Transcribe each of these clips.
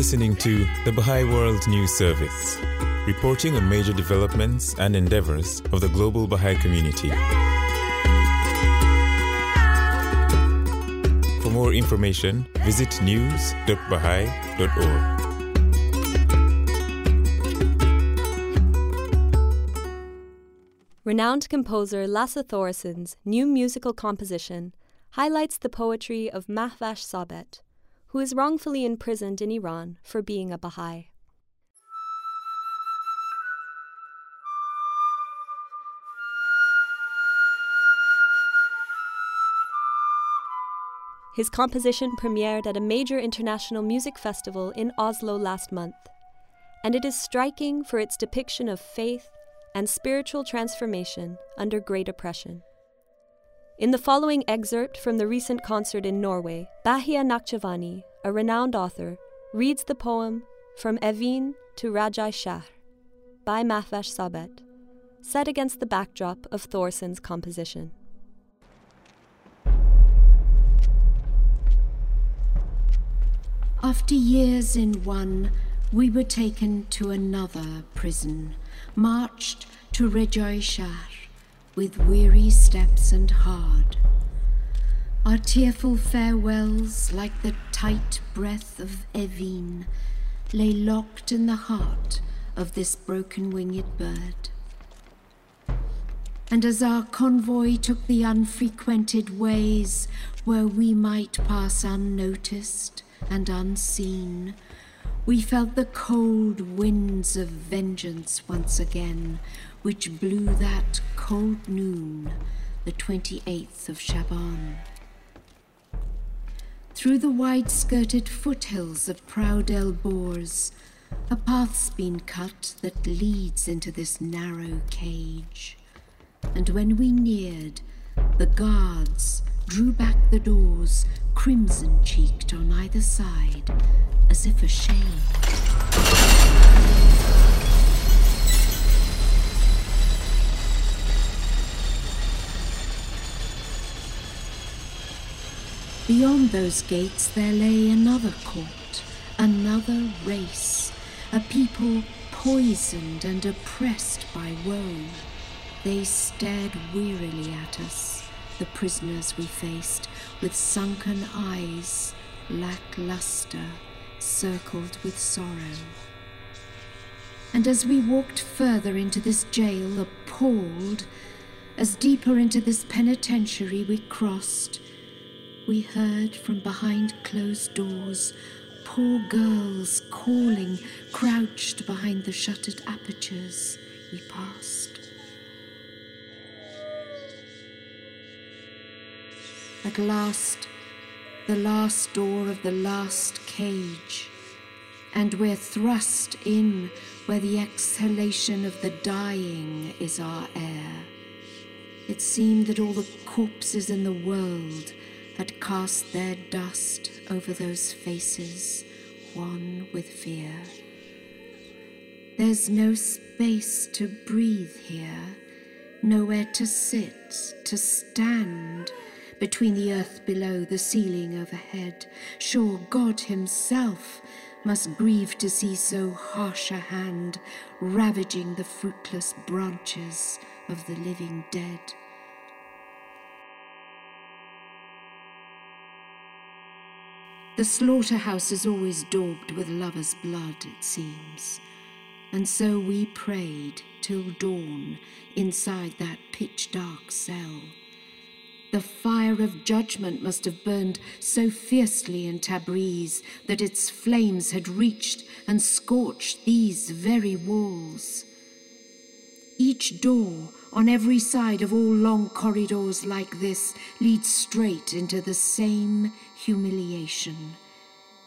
listening to the Baha'i World News Service, reporting on major developments and endeavors of the global Baha'i community. For more information, visit news.baha'i.org. Renowned composer Lasse Thoresen's new musical composition highlights the poetry of Mahvash Sabet, who is wrongfully imprisoned in Iran for being a Baha'i. His composition premiered at a major international music festival in Oslo last month, and it is striking for its depiction of faith and spiritual transformation under great oppression. In the following excerpt from the recent concert in Norway, Bahia Nakhjavani, a renowned author, reads the poem From Evin to Rajai Shahr by Mahvash Sabet, set against the backdrop of Thoresen's composition. After years in one, we were taken to another prison, marched to Rajai Shahr with weary steps and hard. Our tearful farewells, like the tight breath of Evin, lay locked in the heart of this broken winged bird. And as our convoy took the unfrequented ways where we might pass unnoticed and unseen, we felt the cold winds of vengeance once again, which blew that cold noon, the 28th of Shaban. Through the wide skirted foothills of proud Alborz, a path's been cut that leads into this narrow cage. And when we neared, the guards drew back the doors, crimson cheeked on either side, as if ashamed. Beyond those gates there lay another court, another race, a people poisoned and oppressed by woe. They stared wearily at us, the prisoners we faced, with sunken eyes, lackluster, circled with sorrow. And as we walked further into this jail, appalled, as deeper into this penitentiary we crossed, we heard from behind closed doors poor girls calling, crouched behind the shuttered apertures we passed. At last, the last door of the last cage, and we're thrust in where the exhalation of the dying is our air. It seemed that all the corpses in the world had cast their dust over those faces, wan with fear. There's no space to breathe here, nowhere to sit, to stand between the earth below, the ceiling overhead. Sure, God Himself must grieve to see so harsh a hand ravaging the fruitless branches of the living dead. The slaughterhouse is always daubed with lovers' blood, it seems. And so we prayed till dawn inside that pitch dark cell. The fire of judgment must have burned so fiercely in Tabriz that its flames had reached and scorched these very walls. Each door on every side of all long corridors like this leads straight into the same humiliation.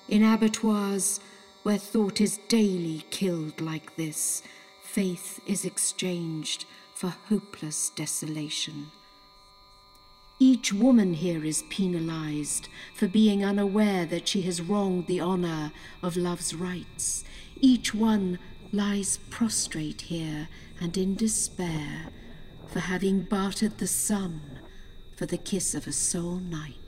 In abattoirs where thought is daily killed like this, faith is exchanged for hopeless desolation. Each woman here is penalized for being unaware that she has wronged the honor of love's rights. Each one lies prostrate here and in despair for having bartered the sun for the kiss of a soul night.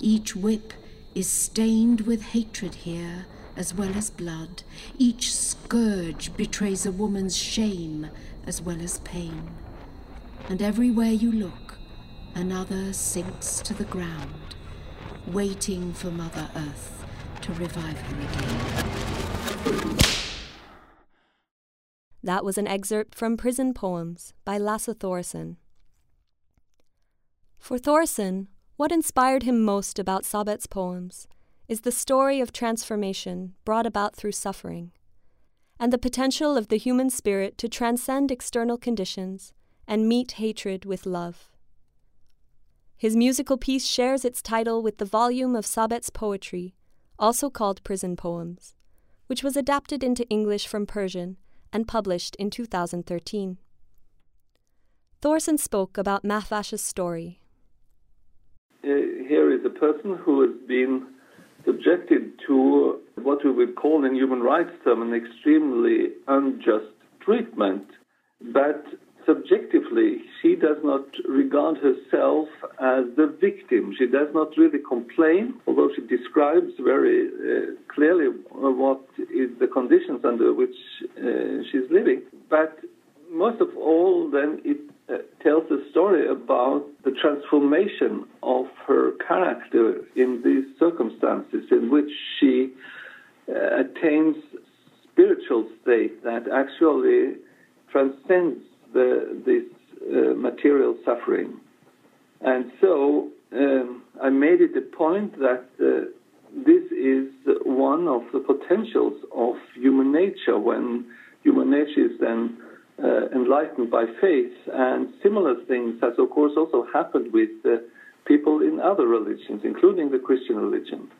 Each whip is stained with hatred here as well as blood. Each scourge betrays a woman's shame as well as pain. And everywhere you look, another sinks to the ground, waiting for Mother Earth to revive her again. That was an excerpt from Prison Poems by Lasse Thoresen. For Thoresen, what inspired him most about Sabet's poems is the story of transformation brought about through suffering, and the potential of the human spirit to transcend external conditions and meet hatred with love. His musical piece shares its title with the volume of Sabet's poetry, also called Prison Poems, which was adapted into English from Persian and published in 2013. Thoresen spoke about Mahvash's story a person who has been subjected to what we would call in human rights term an extremely unjust treatment. But subjectively, she does not regard herself as the victim. She does not really complain, although she describes very uh, clearly what is the conditions under which uh, she's living. But most of all, then it uh, tells a story about the transformation of her character in these circumstances in which she uh, attains spiritual state that actually transcends the, this uh, material suffering. And so um, I made it a point that uh, this is one of the potentials of human nature when human nature is then uh, enlightened by faith. And similar things has, of course, also happened with uh, people in other religions, including the Christian religion.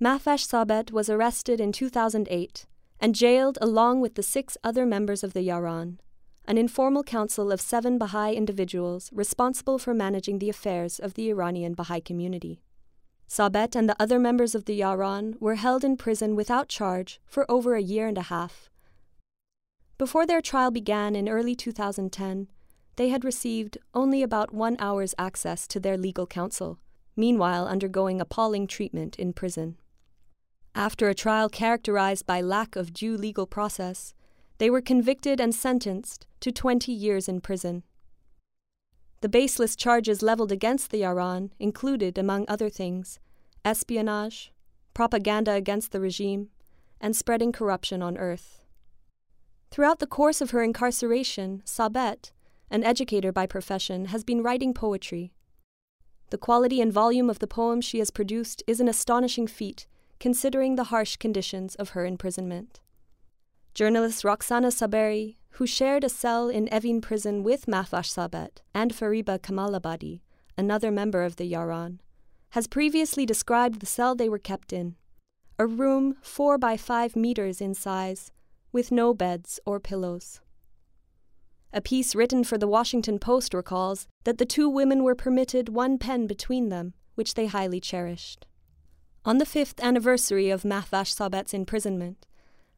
Mahvash Sabet was arrested in 2008 and jailed along with the six other members of the Yaran, an informal council of seven Baha'i individuals responsible for managing the affairs of the Iranian Baha'i community. Sabet and the other members of the Yaran were held in prison without charge for over a year and a half before their trial began in early 2010, they had received only about one hour's access to their legal counsel, meanwhile undergoing appalling treatment in prison. After a trial characterized by lack of due legal process, they were convicted and sentenced to 20 years in prison. The baseless charges leveled against the Yaran included, among other things, espionage, propaganda against the regime, and spreading corruption on earth. Throughout the course of her incarceration, Sabet, an educator by profession, has been writing poetry. The quality and volume of the poems she has produced is an astonishing feat, considering the harsh conditions of her imprisonment. Journalist Roxana Saberi, who shared a cell in Evin prison with Mahvash Sabet and Fariba Kamalabadi, another member of the Yaran, has previously described the cell they were kept in a room four by five meters in size, with no beds or pillows. A piece written for the Washington Post recalls that the two women were permitted one pen between them, which they highly cherished. On the fifth anniversary of Mahvash Sabet's imprisonment,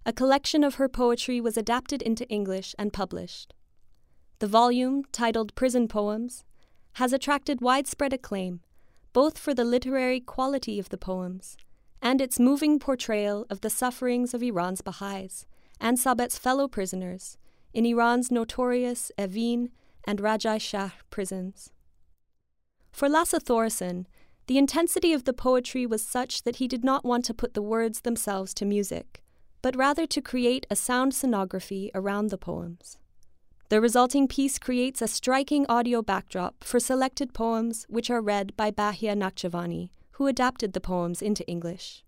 a collection of her poetry was adapted into English and published. The volume, titled Prison Poems, has attracted widespread acclaim, both for the literary quality of the poems and its moving portrayal of the sufferings of Iran's Baha'is and Sabet's fellow prisoners in Iran's notorious Evin and Rajai Shahr prisons. For Lasse Thoresen, the intensity of the poetry was such that he did not want to put the words themselves to music, but rather to create a sound scenography around the poems. The resulting piece creates a striking audio backdrop for selected poems which are read by Bahia Nakhjavani, who adapted the poems into English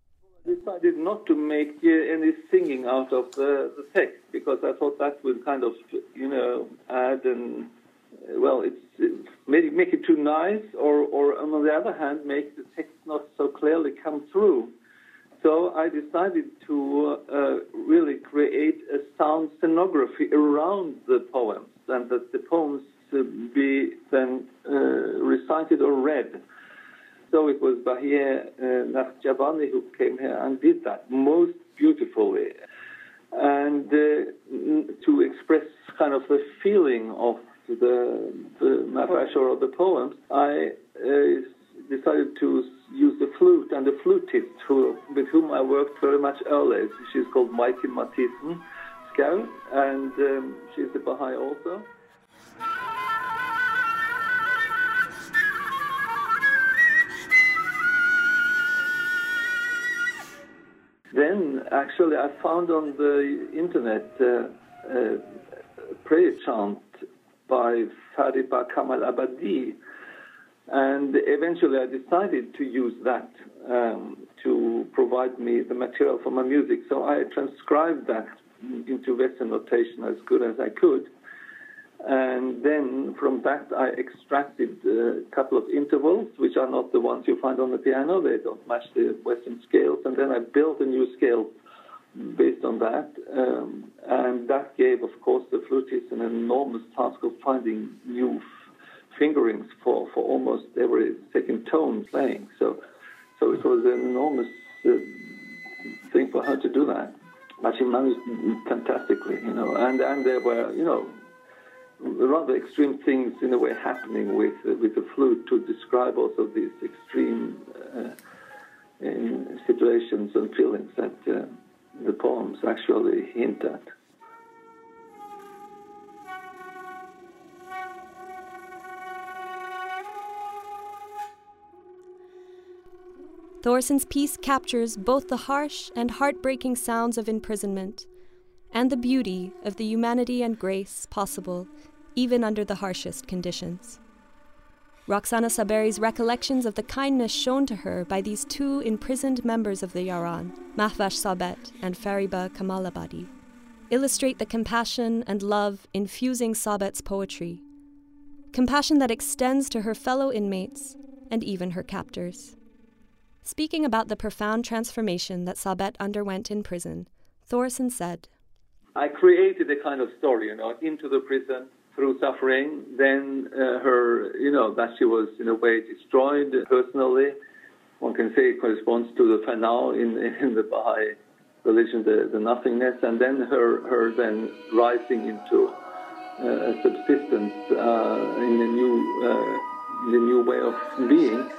decided not to make uh, any singing out of the, the text because I thought that would kind of, you know, add and uh, well, it's, it's make it too nice, or, or on the other hand, make the text not so clearly come through. So I decided to uh, really create a sound scenography around the poems, and that the poems uh, be then uh, recited or read. So it was Bahia uh, who came here and did that most beautifully. And uh, to express kind of the feeling of the, the Mahvash or the poems, I uh, decided to use the flute and the flutist who, with whom I worked very much earlier. She's called Maiki Mathisen Skau, and um, she's a Baha'i also. Actually, I found on the internet uh, a prayer chant by Fariba Kamalabadi, and eventually I decided to use that um, to provide me the material for my music. So I transcribed that into Western notation as good as I could. And then from that, I extracted a couple of intervals, which are not the ones you find on the piano. They don't match the Western scales. And then I built a new scale based on that. Um, and that gave, of course, the flutist an enormous task of finding new fingerings for, for almost every second tone playing. So, so it was an enormous uh, thing for her to do that. But she managed fantastically, you know. And, and there were, you know, rather extreme things in a way happening with uh, with the flute to describe also these extreme uh, situations and feelings that uh, the poems actually hint at. Thoresen's piece captures both the harsh and heartbreaking sounds of imprisonment and the beauty of the humanity and grace possible even under the harshest conditions. Roxana Saberi's recollections of the kindness shown to her by these two imprisoned members of the Yaran, Mahvash Sabet and Fariba Kamalabadi, illustrate the compassion and love infusing Sabet's poetry. Compassion that extends to her fellow inmates and even her captors. Speaking about the profound transformation that Sabet underwent in prison, Thoresen said, I created a kind of story, you know, into the prison through suffering. Then uh, her, you know, that she was in a way destroyed personally. One can say it corresponds to the fanal in, in the Baha'i religion, the, the nothingness, and then her, her then rising into uh, subsistence uh, in a new, uh, in a new way of being.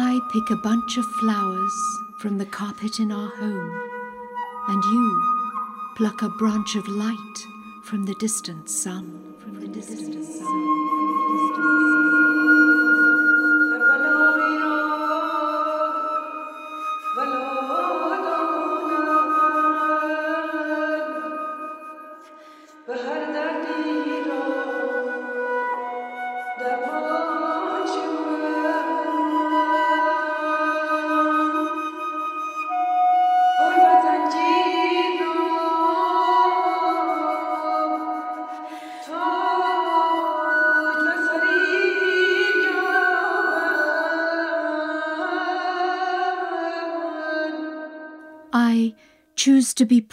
I pick a bunch of flowers from the carpet in our home, and you pluck a branch of light from the distant sun. From the distant sun.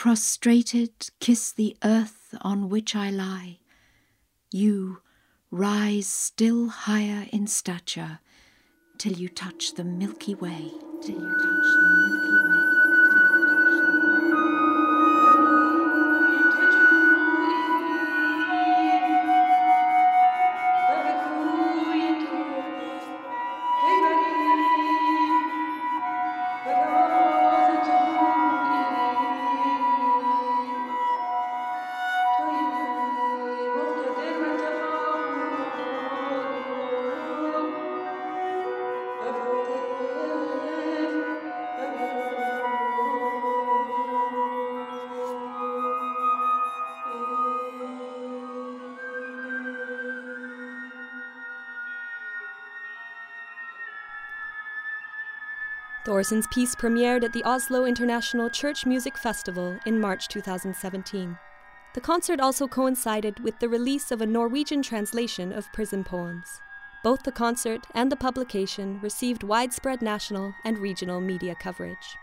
Prostrated, kiss the earth on which I lie. You rise still higher in stature till you touch the Milky Way, till you touch the Milky Way. Thoresen's piece premiered at the Oslo International Church Music Festival in March 2017. The concert also coincided with the release of a Norwegian translation of prison poems. Both the concert and the publication received widespread national and regional media coverage.